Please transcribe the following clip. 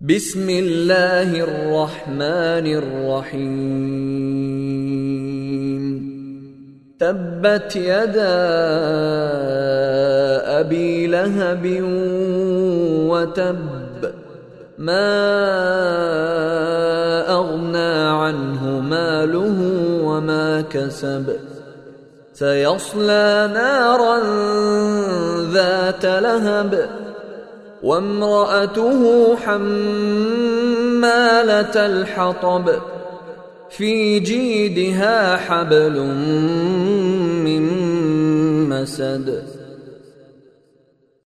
بسم الله الرحمن الرحيم تبت يدا ابي لهب وتب ما اغنى عنه ماله وما كسب سيصلى نارا ذات لهب وامرأته حمالة الحطب في جيدها حبل من مسد.